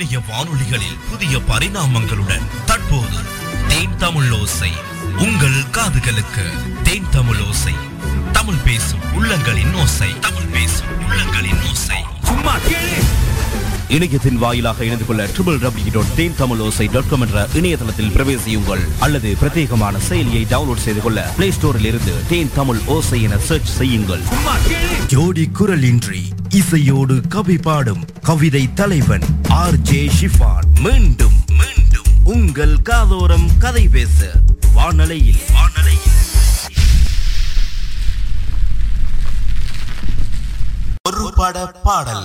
இணைய வானொலிகளில் புதிய பரிணாமங்களுடன் தற்போது தேன் தமிழ் ஓசை. உங்கள் காதுகளுக்கு தேன் தமிழ் ஓசை. தமிழ் பேசும் உள்ளங்களின் ஓசை. தமிழ் பேசும் உள்ளங்களின் ஓசை. சும்மா கேளு. இணையத்தின் வாயிலாக இணைந்து கொள்ள triple W dot Then Tamil Osai dot com என்ற இணையதளத்தில் பிரவேசியுங்கள். அல்லது பிரத்யேகமான செயலியை டவுன்லோட் செய்து கொள்ள பிளே ஸ்டோரில் இருந்து தேன் தமிழ் ஓசை என சர்ச் செய்யுங்கள். ஜோடி குரலின்றி இசையோடு கவி பாடும் கவிதை தலைவன் ஆர் ஜே ஷிஃபான் மீண்டும் மீண்டும் உங்கள் காதோரம் கதை பேச வானலையில் வானலையில். ஒரு பட பாடல்.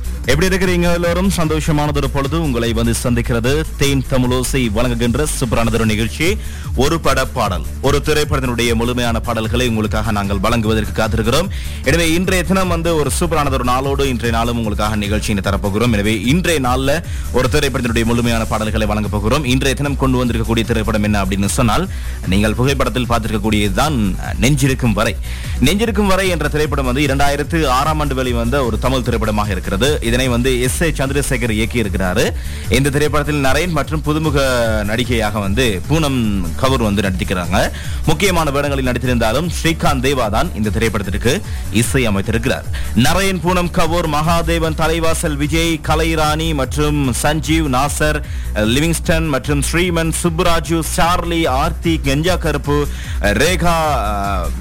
எப்படி இருக்கிறீங்க எல்லோரும்? சந்தோஷமானதொரு பொழுது உங்களை வந்து சந்திக்கிறது. தேன் தமிழோசை வழங்குகின்ற சூப்பரானதொரு நிகழ்ச்சி. ஒரு பட பாடல் ஒரு திரைப்படத்தினுடைய முழுமையான பாடல்களை உங்களுக்காக நாங்கள் வழங்குவதற்கு காத்திருக்கிறோம். எனவே இன்றைய தினம் வந்து ஒரு சூப்பரானதொரு நாளோடு இன்றைய நாளும் உங்களுக்காக நிகழ்ச்சியை தரப்போகிறோம். எனவே இன்றைய நாளில் ஒரு திரைப்படத்தினுடைய முழுமையான பாடல்களை வழங்க போகிறோம். இன்றைய தினம் கொண்டு வந்திருக்கக்கூடிய திரைப்படம் என்ன அப்படின்னு சொன்னால் நீங்கள் புகைப்படத்தில் பார்த்திருக்கக்கூடியதுதான் நெஞ்சிருக்கும் வரை. நெஞ்சிருக்கும் வரை என்ற திரைப்படம் வந்து இரண்டாயிரத்து ஆறாம் ஆண்டு வெளிவந்த ஒரு தமிழ் திரைப்படமாக இருக்கிறது. இதனை வந்து எஸ் ஏ சந்திரசேகர் இயக்கியிருக்கிறார். இந்த திரைப்படத்தில் நரேன் மற்றும் புதுமுக நடிகையாக வந்து பூனம் கவுர் வந்து நடித்திருக்கிறாங்க. முக்கியமான வேடங்களில் நடித்திருந்தாலும் ஸ்ரீகாந்த் தேவா தான் இந்த திரைப்படத்திற்கு இசை அமைத்திருக்கிறார். நரேன் பூனம் கவுர் மகாதேவன் தலைவாசல் விஜய் கலைராணி மற்றும் சஞ்சீவ் நாசர் லிவிங்ஸ்டன் மற்றும் ஸ்ரீமன் சுப்புராஜு சார்லி ஆர்த்தி கெஞ்சா கருப்பு ரேகா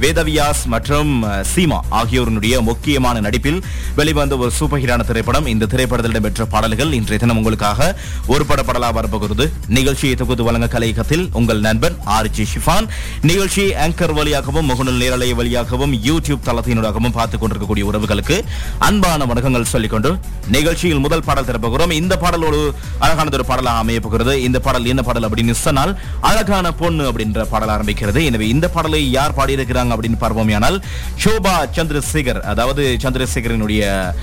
வேதவியாஸ் மற்றும் சீமா ஆகியோருடைய முக்கியமான நடிப்பில் வெளிவந்த ஒரு சூப்பர் ஹீரான திரைப்படம் இந்த திரைப்படத்தில் இடம்பெற்ற பாடல்கள் இன்றைய தினம் உங்களுக்காக ஒரு பட பாடலா வரப்போகிறது. நிகழ்ச்சியை தொகுத்து வழங்க கலையகத்தில் உங்கள் நண்பன் ஆர் ஜி ஷிஃபான். நிகழ்ச்சி ஆங்கர் வழியாகவும் முகநூல் நேரலைய வழியாகவும் யூடியூப் தளத்தினூடாகவும் பார்த்துக் கொண்டிருக்கக்கூடிய உறவுகளுக்கு அன்பான வணக்கங்கள் சொல்லிக்கொண்டு நிகழ்ச்சியில் முதல் பாடல் திறப்புகிறோம் இந்த பாடல் ஒரு அழகானது ஒரு பாடலாக அமைய போகிறது. இந்த பாடல் என்ன பாடல் அப்படின்னு சொன்னால் அழகான பொண்ணு அப்படின்ற பாடல் ஆரம்பிக்கிறது. எனவே இந்த பாடலை யார் பாடியிருக்கிறாங்க அப்படின்னு பார்ப்போம் ஆனால் சோபா சந்திரசேகர் அதாவது சந்திரசேகரனுடைய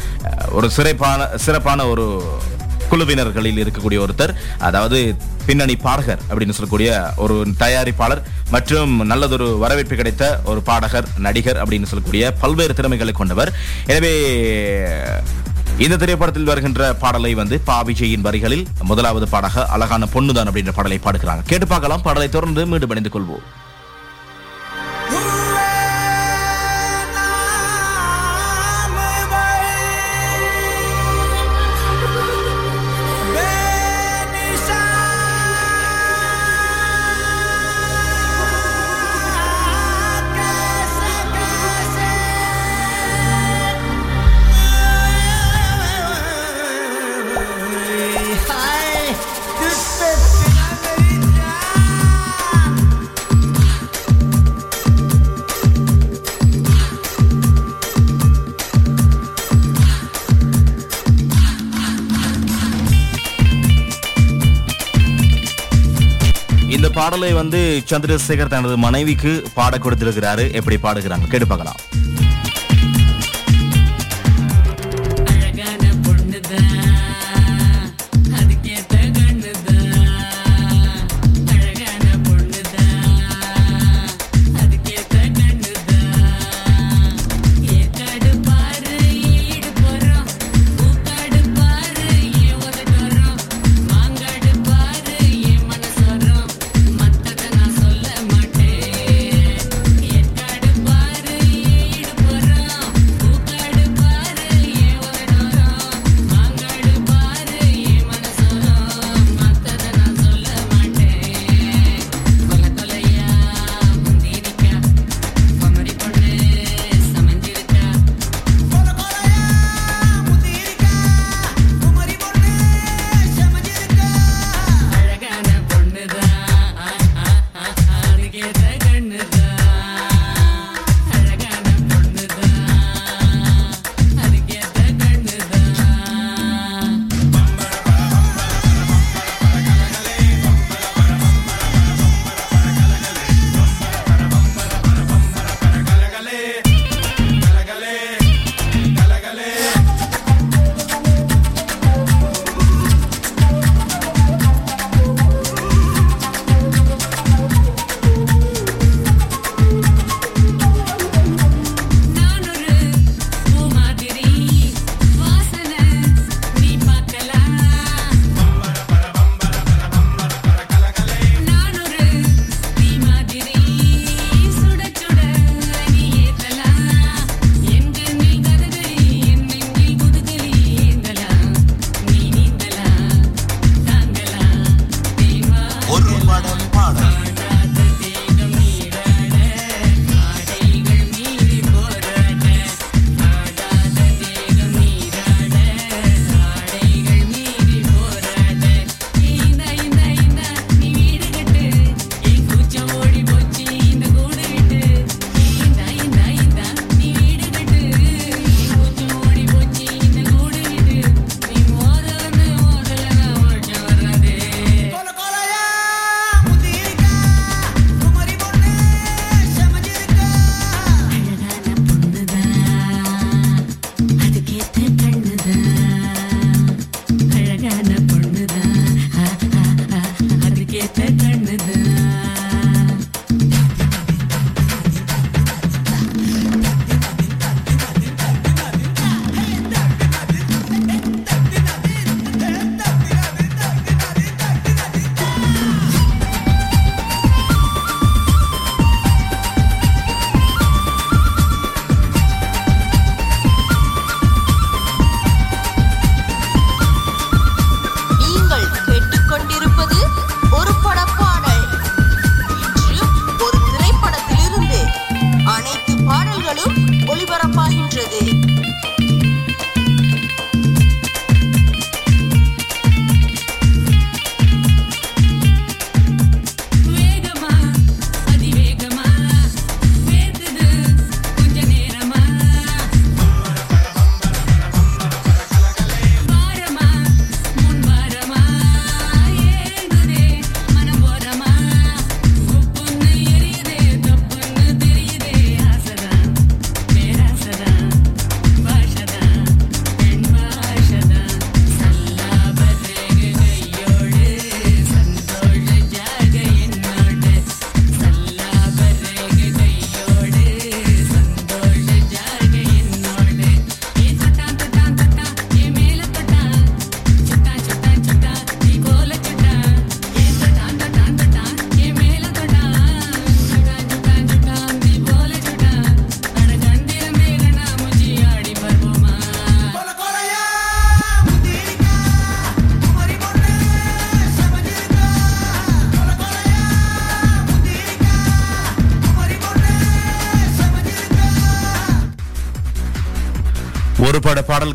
ஒரு ஒரு சிறப்பான சிறப்பான ஒரு குழுவினர்களில் இருக்கக்கூடிய ஒருத்தர் அதாவது பின்னணி பாடகர் அப்படின்னு சொல்லக்கூடிய ஒரு தயாரிப்பாளர் மற்றும் நல்லதொரு வரவேற்பு கிடைத்த ஒரு பாடகர் நடிகர் அப்படின்னு சொல்லக்கூடிய பல்வேறு திறமைகளை கொண்டவர். எனவே இந்த திரைப்படத்தில் வருகின்ற பாடலை வந்து பா. விஜயின் வரிகளில் முதலாவது பாடக அழகான பொண்ணுதான் அப்படின்ற பாடலை பாடுகிறாங்க. கேட்டு பார்க்கலாம். பாடலை தொடர்ந்து மீண்டும் இணைந்து கொள்வோம். பாடலை வந்து சந்திரசேகர் தனது மனைவிக்கு பாட கொடுத்திருக்கிறாரு. எப்படி பாடுகிறாங்க? கேட்டு பார்க்கலாம்.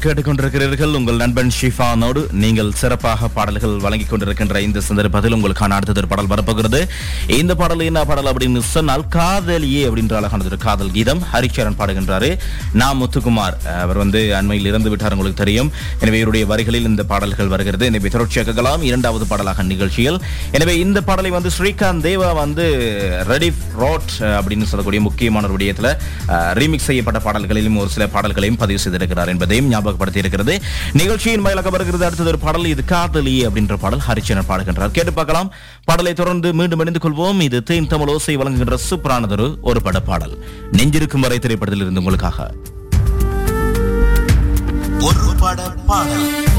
கேட்டுக்கொண்டிருக்கிறீர்கள். உங்கள் நண்பன் ஷிஃபானோடு நீங்கள் சிறப்பாக பாடல்கள் வழங்கிக் கொண்டிருக்கின்ற இந்த சந்தர்ப்பத்தில் உங்களுக்கான அடுத்தது ஒரு பாடல் வரப்போகிறது. இந்த பாடல் என்ன பாடல் அப்படின்னு சொன்னால் காதலியே அப்படின்ற அழகானது ஒரு காதல் கீதம். ஹரிச்சரன் பாடுகின்றாரு. நான் முத்துக்குமார் அவர் வந்து அண்மையில் இறந்து விட்டார் உங்களுக்கு தெரியும். எனவே இவருடைய வரிகளில் இந்த பாடல்கள் வருகிறது. எனவே தொடர்ச்சியாக கேட்கலாம். இரண்டாவது பாடலாக நிகழ்ச்சியில். எனவே இந்த பாடலை வந்து ஸ்ரீகாந்த் தேவா வந்து ரெடிஃப் ரோட் அப்படின்னு சொல்லக்கூடிய முக்கியமான ஒரு விடயத்தில் ரீமிக்ஸ் செய்யப்பட்ட பாடல்களிலும் ஒரு சில பாடல்களையும் பதிவு செய்திருக்கிறார் என்பதையும் ஞாபகம் ஞாபகப்படுத்தி இருக்கிறது நிகழ்ச்சியின் மயிலாக வருகிறது. அடுத்தது ஒரு பாடல். இது காதலி அப்படின்ற பாடல். ஹரிச்சனர் பாடுகின்றார். கேட்டு பார்க்கலாம். பாடலை தொடர்ந்து மீண்டும் இணைந்து கொள்வோம். இது தேன் தமிழ் ஓசை வழங்குகின்ற சூப்பரானதொரு ஒரு பட பாடல். நெஞ்சிருக்கும் வரை திரைப்படத்தில் இருந்து உங்களுக்காக. ஒரு பட பாடல்.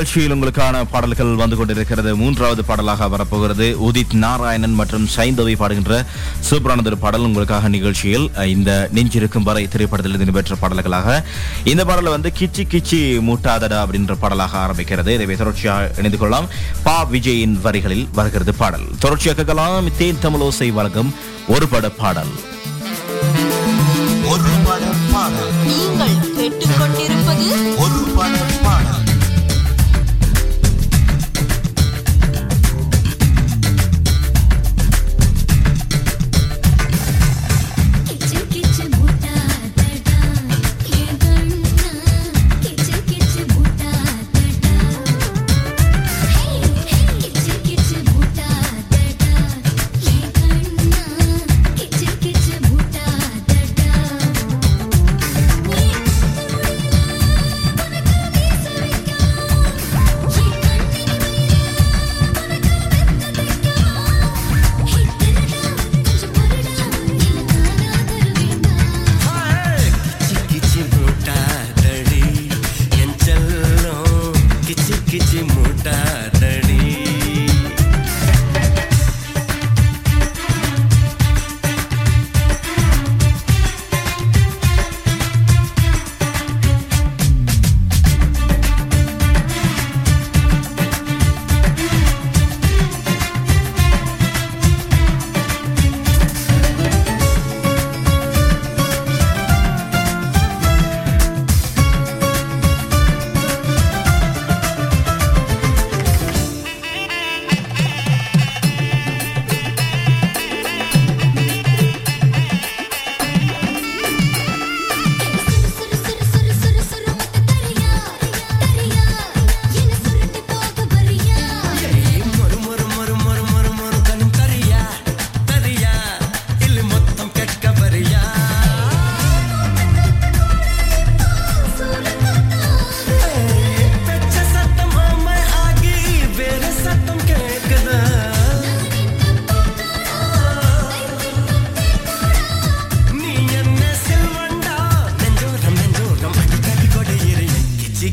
நிகழ்ச்சியில் உங்களுக்கான பாடல்கள் வந்து கொண்டிருக்கிறது. மூன்றாவது பாடலாக வரப்போகிறது. உதித் நாராயணன் மற்றும் சைந்தவி பாடுகின்ற சூப்பரானது ஒரு பாடல் உங்களுக்காக நிகழ்ச்சியில் இந்த நெஞ்சிருக்கும் வரை திரைப்படத்தில் இருந்து பெற்ற பாடல்களாக. இந்த பாடல் வந்து கிச்சி கிச்சி மூட்டாதடா அப்படின்ற பாடலாக ஆரம்பிக்கிறது. இதை தொடர்ச்சியாக இணைந்து கொள்ளலாம். பா விஜயின் வரிகளில் வருகிறது பாடல். தொடர்ச்சியாக கேட்கலாம். தேன் தமிழோசை வழங்கும் ஒரு பட பாடல்.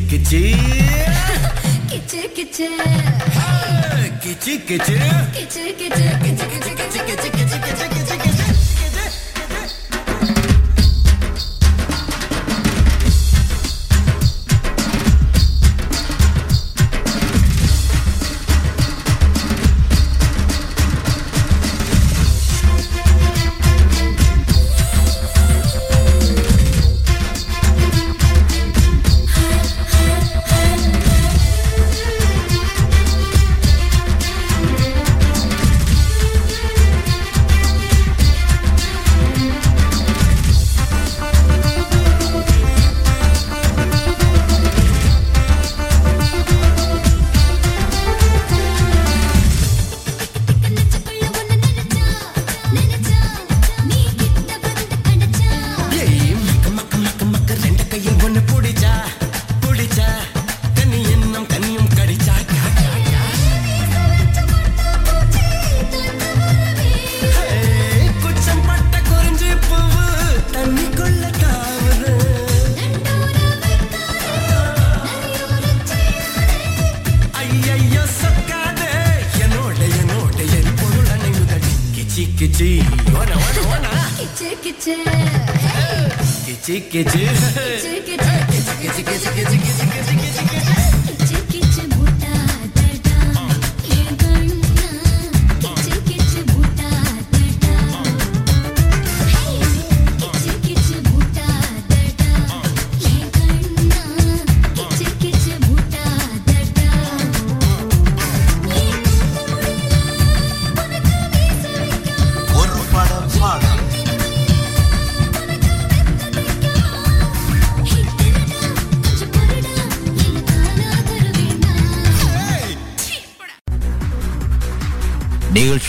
kichi kichi. Kichi kichi. Kichi kichi. Kichi kichi. Kichi kichi kichi kichi kichi kichi kichi kichi. ஓன ஓன ஓன கிச்சு கிச்சு கிச்சு கிச்சு கிச்சு கிச்சு கிச்சு கிச்சு கிச்சு கிச்சு கிச்சு கிச்சு கிச்சு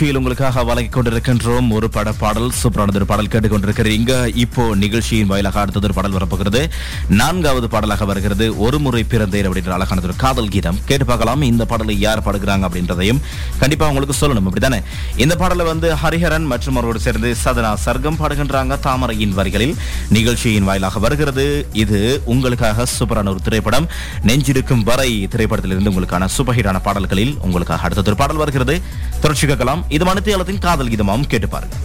நிகழ்ச்சியில் உங்களுக்காக வழங்கிக் கொண்டிருக்கின்றோம். ஒரு பட பாடல் சூப்பரானது ஒரு பாடல் கேட்டுக்கொண்டிருக்கிறீங்க இப்போ நிகழ்ச்சியின் வாயிலாக அடுத்தது ஒரு பாடல் வரப்போகிறது. நான்காவது பாடலாக வருகிறது. ஒரு முறை பிறந்தேன் அப்படின்ற அழகானது ஒரு காதல் கீதம். கேட்டு பார்க்கலாம் இந்த பாடலை யார் பாடுகிறாங்க அப்படின்றதையும். கண்டிப்பா உங்களுக்கு சொல்லணும் அப்படிதானே இந்த பாடலை வந்து ஹரிஹரன் மற்றும் அவரோடு சேர்ந்து சதனா சர்க்கம் பாடுகின்றாங்க தாமரையின் வரிகளில். நிகழ்ச்சியின் வாயிலாக வருகிறது. இது உங்களுக்காக சூப்பரான ஒரு திரைப்படம். நெஞ்சிருக்கும் வரை திரைப்படத்திலிருந்து உங்களுக்கான சூப்பர் ஹிட்டான பாடல்களில் உங்களுக்காக அடுத்தது ஒரு பாடல் வருகிறது. தொடர்ச்சி கேட்கலாம். இது மனத்தியாலத்தின் காதல் கீதமாகவும் கேட்டு பாருங்க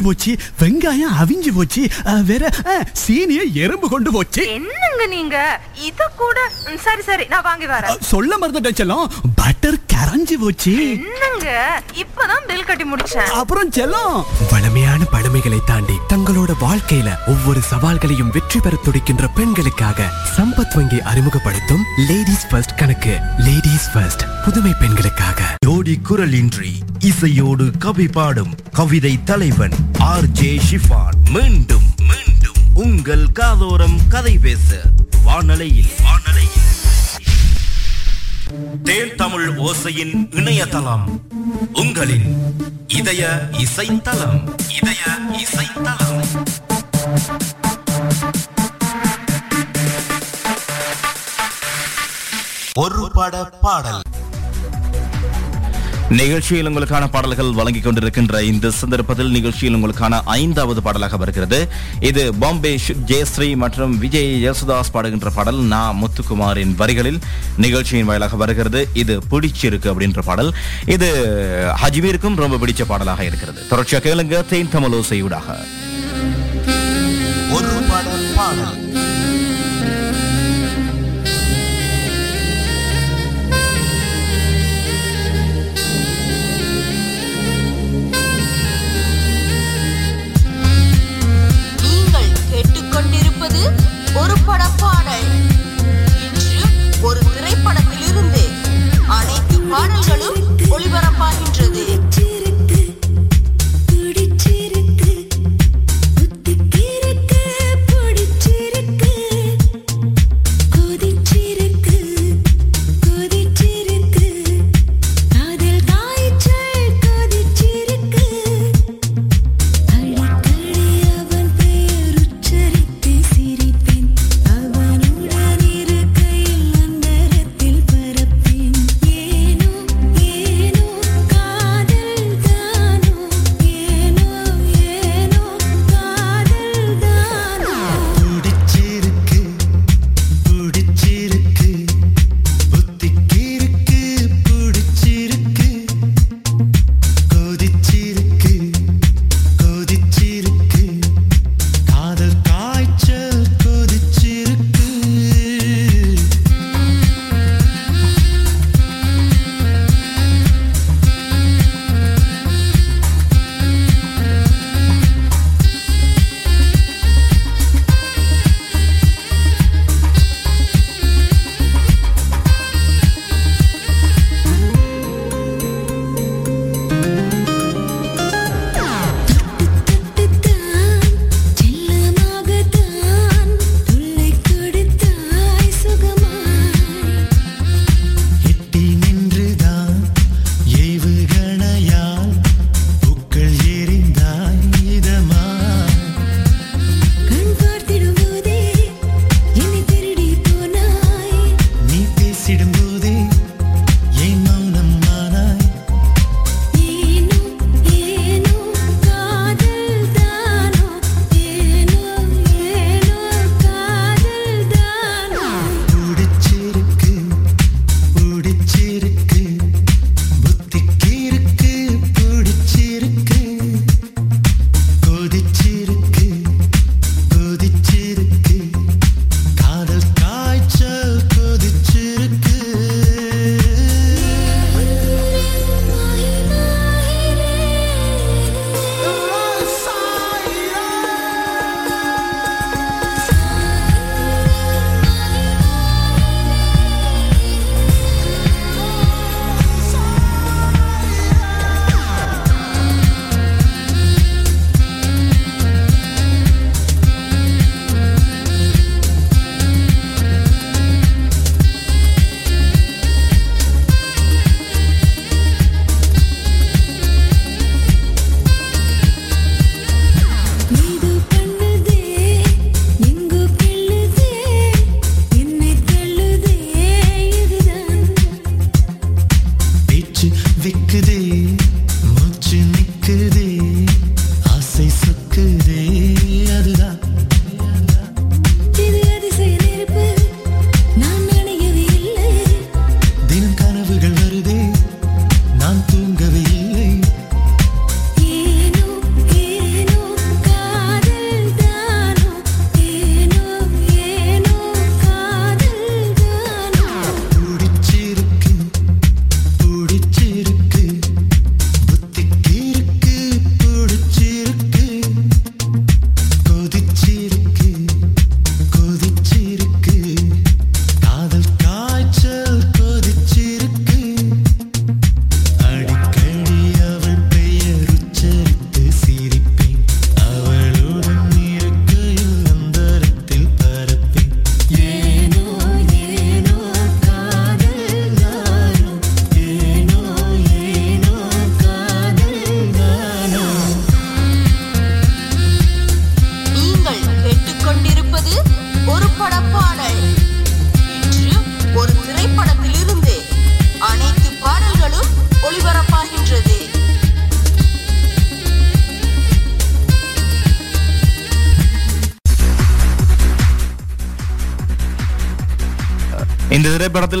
முடிஞ்சு போச்சு வெங்காயம் அவிஞ்சு போச்சு வேற சீனிய எறும்பு கொண்டு போச்சு. என்னங்க நீங்க? இத கூட சரி சரி நான் வாங்கி வரேன். சொல்ல மறந்துட்டேன் செல்லம் பட்டர் கரைஞ்சு போச்சு. என்னங்க? இப்பதான் பில் கட்டி முடிச்சேன். அப்புறம் செல்லம். வளமையான பழமைகளை தாண்டி தங்களோட வாழ்க்கையில ஒவ்வொரு சவால்களையும் வெற்றி பெற துடிக்கின்ற பெண்களுக்காக சம்பத் வங்கி அறிமுகப்படுத்தும் லேடிஸ் ஃபர்ஸ்ட் கணக்கு. லேடிஸ் ஃபர்ஸ்ட் புதுமை பெண்களுக்காக. ஜோடி குரலின்றி இசையோடு கவி பாடும் கவிதை தலைவன் ஆர் ஜே ஷிஃபான். மீண்டும் மீண்டும் உங்கள் காதோரம் கதை பேச. வானலையில் வானலையில். தேன் தமிழ் ஓசையின் இணையதளம் உங்களின் இதய இசைத்தளம். இதய இசைத்தளம். ஒரு பட பாடல். நிகழ்ச்சியில் உங்களுக்கான பாடல்கள் வழங்கிக் கொண்டிருக்கின்ற இந்த சந்தர்ப்பத்தில் நிகழ்ச்சியில் உங்களுக்கான ஐந்தாவது பாடலாக வருகிறது. இது பாம்பே ஜெயஸ்ரீ மற்றும் விஜய் யேசுதாஸ் பாடுகின்ற பாடல் நா முத்துக்குமாரின் வரிகளில் நிகழ்ச்சியின் வாயிலாக வருகிறது. இது பிடிச்சிருக்கு அப்படின்ற பாடல். இது ஹஜ்மீருக்கும் ரொம்ப பிடிச்ச பாடலாக இருக்கிறது. தொடர்ச்சியாக கேளுங்க தேன் தமிழோசையூடாக ஒரு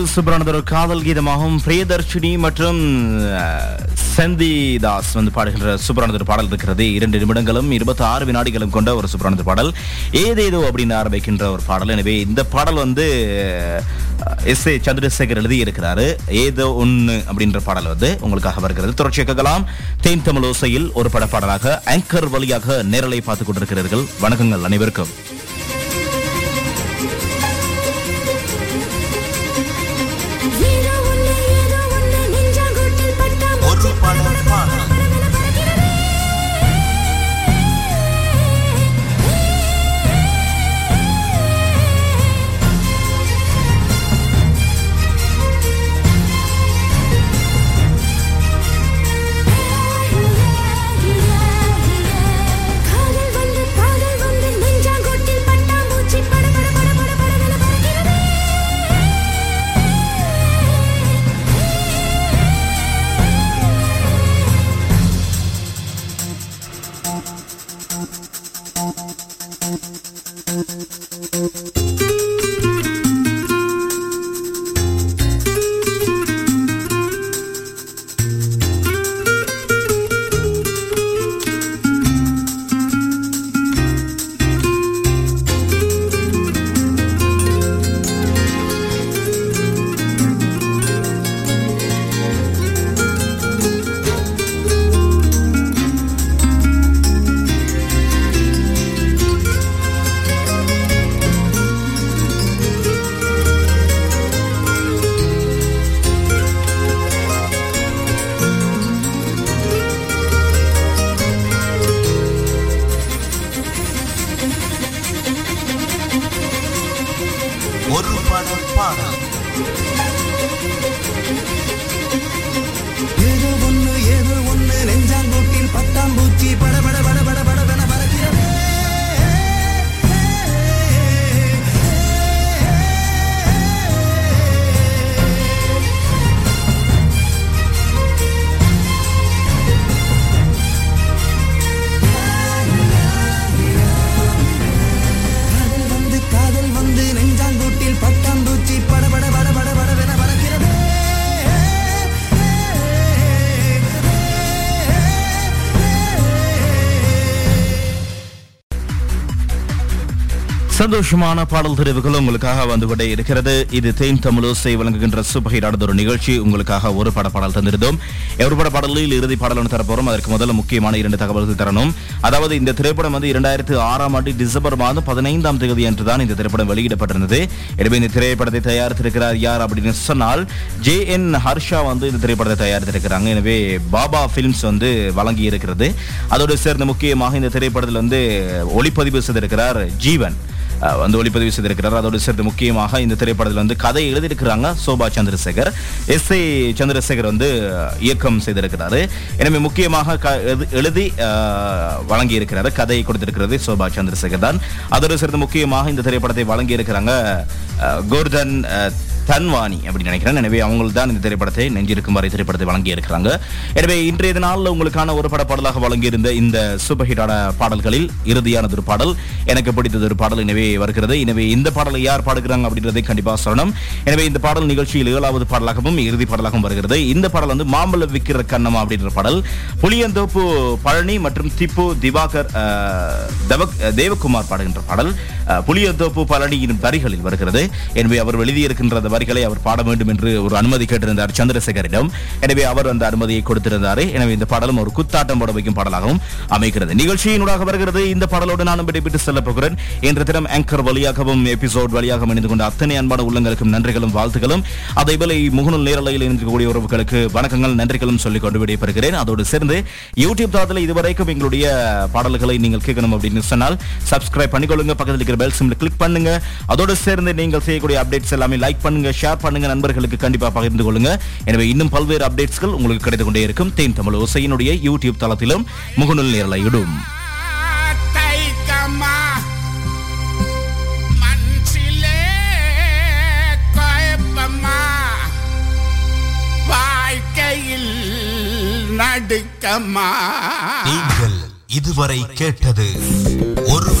பாடல் சூப்பரானது ஒரு காதல் கீதமாகவும் பிரியதர்ஷினி மற்றும் அஹ், செந்தி தாஸ் வந்து பாடுகின்ற சூப்பரானது ஒரு பாடல் இருக்கிறது. இரண்டு நிமிடங்களும் இருபத்தி ஆறு வினாடிகளும் கொண்ட ஒரு சூப்பரானது பாடல். ஏதேதோ அப்படின்னு ஆரம்பிக்கின்ற ஒரு பாடல். எனவே இந்த பாடல் வந்து எஸ் ஏ சந்திரசேகர் எழுதி இருக்கிறாரு ஏதோ ஒன்று அப்படின்ற பாடல் வந்து உங்களுக்காக வருகிறது. தொடர்ச்சியை கேட்கலாம். தேன் தமிழ் ஓசையில் ஒரு பட பாடலாக ஆங்கர் வழியாக நேரலை பார்த்துக் கொண்டிருக்கிறீர்கள். வணக்கங்கள் அனைவருக்கும். சந்தோஷமான பாடல் தெரிவுகள் உங்களுக்காக வந்து கொண்டே இருக்கிறது. இது தேன் தமிழோசை வழங்குகின்ற சுபகிரானது ஒரு நிகழ்ச்சி. உங்களுக்காக ஒரு பட பாடல் தந்திருந்தோம். ஒரு பட பாடலில் இறுதி பாடல் ஒன்று தரப்போறோம். அதற்கு முதல்ல முக்கியமான இரண்டு தகவல்கள் தரணும். அதாவது இந்த திரைப்படம் வந்து இரண்டாயிரத்து ஆறாம் ஆண்டு டிசம்பர் மாதம் பதினைந்தாம் தேதி என்று தான் இந்த திரைப்படம் வெளியிடப்பட்டிருந்தது. எனவே இந்த திரைப்படத்தை தயாரித்திருக்கிறார் யார் அப்படின்னு சொன்னால் ஜே என் ஹர்ஷா வந்து இந்த திரைப்படத்தை தயாரித்திருக்கிறாங்க. எனவே பாபா ஃபிலிம்ஸ் வந்து வழங்கி இருக்கிறது. அதோடு சேர்ந்து முக்கியமாக இந்த திரைப்படத்தில் வந்து ஒளிப்பதிவு செய்திருக்கிறார் ஜீவன். வந்து ஒளிப்பதிவு செய்திருக்கிறார். அதோடு சேர்த்து முக்கியமாக இந்த திரைப்படத்தில் வந்து கதை எழுதியிருக்கிறாங்க சோபா சந்திரசேகர். எஸ் ஏ சந்திரசேகர் வந்து இயக்கம் செய்திருக்கிறாரு. எனவே முக்கியமாக க- எழுதி- எழுதி வழங்கியிருக்கிறாரு. கதையை கொடுத்திருக்கிறது சோபா சந்திரசேகர் தான். அதோடு சேர்த்து முக்கியமாக இந்த திரைப்படத்தை வழங்கியிருக்கிறாங்க கோர்தன் தன்வாணி அப்படின்னு நினைக்கிறேன். எனவே அவங்க தான் இந்த திரைப்படத்தை நெஞ்சிருக்கும் வரை திரைப்படத்தை வழங்கியிருக்கிறாங்க. எனவே இன்றைய நாளில் உங்களுக்கான ஒரு பட பாடலாக வழங்கியிருந்த இந்த சூப்பர் ஹிட்டான பாடல்களில் இறுதியானது ஒரு பாடல். எனக்கு பிடித்தது ஒரு பாடல். எனவே வருகிறது. எனவே இந்த பாடலை யார் பாடுகிறாங்க அப்படின்றதை கண்டிப்பாக சொல்லணும். எனவே இந்த பாடல் நிகழ்ச்சியில் ஏழாவது பாடலாகவும் இறுதி பாடலாகவும் வருகிறது. இந்த பாடல் வந்து மாம்பழ விக்கிற கண்ணம் அப்படின்ற பாடல். புளியந்தோப்பு பழனி மற்றும் திப்பு திவாகர் தேவகுமார் பாடுகின்ற பாடல். புளியந்தோப்பு பழனியின் வரிகளில் வருகிறது. எனவே அவர் எழுதியிருக்கின்ற அந்த வரிகளை அவர் பாட வேண்டும் என்று ஒரு அனுமதி கேட்டிருந்தார் சந்திரசேகரிடம். எனவே அவர் அந்த அனுமதியை கொடுத்திருந்தார். எனவே இந்த பாடலும் ஒரு குத்தாட்டம் போட வைக்கும் பாடலாகவும் அமைகிறது. நிகழ்ச்சியினூடாக வருகிறது. இந்த பாடலோடு நானும் விடைபெற்று செல்ல போகிறேன். இன்று தினம் ஆங்கர் வழியாகவும் எபிசோட் வழியாகவும் இணைந்து கொண்ட அத்தனை அன்பான உள்ளங்களுக்கும் நன்றிகளும் வாழ்த்துக்களும் அதேபோல முகநூல் நேரலையில் இணைந்திருக்கக்கூடிய உறவுகளுக்கு வணக்கங்கள் நன்றிகளும் சொல்லிக் கொண்டு விடைபெறுகிறேன். அதோடு சேர்ந்து யூடியூப் தளத்தில் இதுவரைக்கும் எங்களுடைய பாடல்களை நீங்கள் கேட்கணும் அப்படின்னு சொன்னால் சப்ஸ்கிரைப் பண்ணிக்கொள்ளுங்க. பக்கத்தில் இருக்கிற பெல் சிம்ல கிளிக் பண்ணுங்க. அதோடு சேர்ந்து நீங்கள் செய்யக்கூடிய அப்டேட்ஸ் எல்லாமே லைக் பண்ணுங்க ஷேர் பண்ணுங்க நண்பர்களுக்கு கண்டிப்பாக பகிர்ந்து கொள்ளுங்க. எனவே இன்னும் பல்வேறு அப்டேட்ஸ்கள் உங்களுக்கு கிடைத்து கொண்டே இருக்கும். தேன் தமிழ் ஓசையினுடைய யூடியூப் தளத்திலும் முகநூல் நேரலையிடும். நடுக்கமா நீங்கள் இதுவரை கேட்டது ஒரு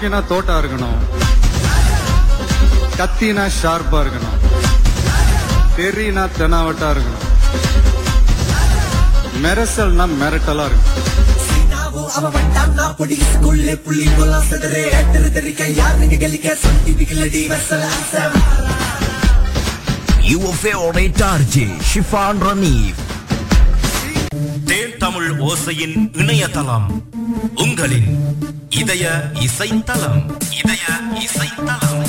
துப்பாக்கினா தோட்டா இருக்கணும். கத்தினா ஷார்ப்பா இருக்கணும். தெரினா தெனாவட்டா இருக்கணும். மெரசல்னா மிரட்டலா இருக்கணும். Your favorite RJ, Shifan Ranif. தேன் தமிழ் ஓசையின் இணையதளம் உங்களின் இதய இசைத்தலம் இதய இசைத்தலம்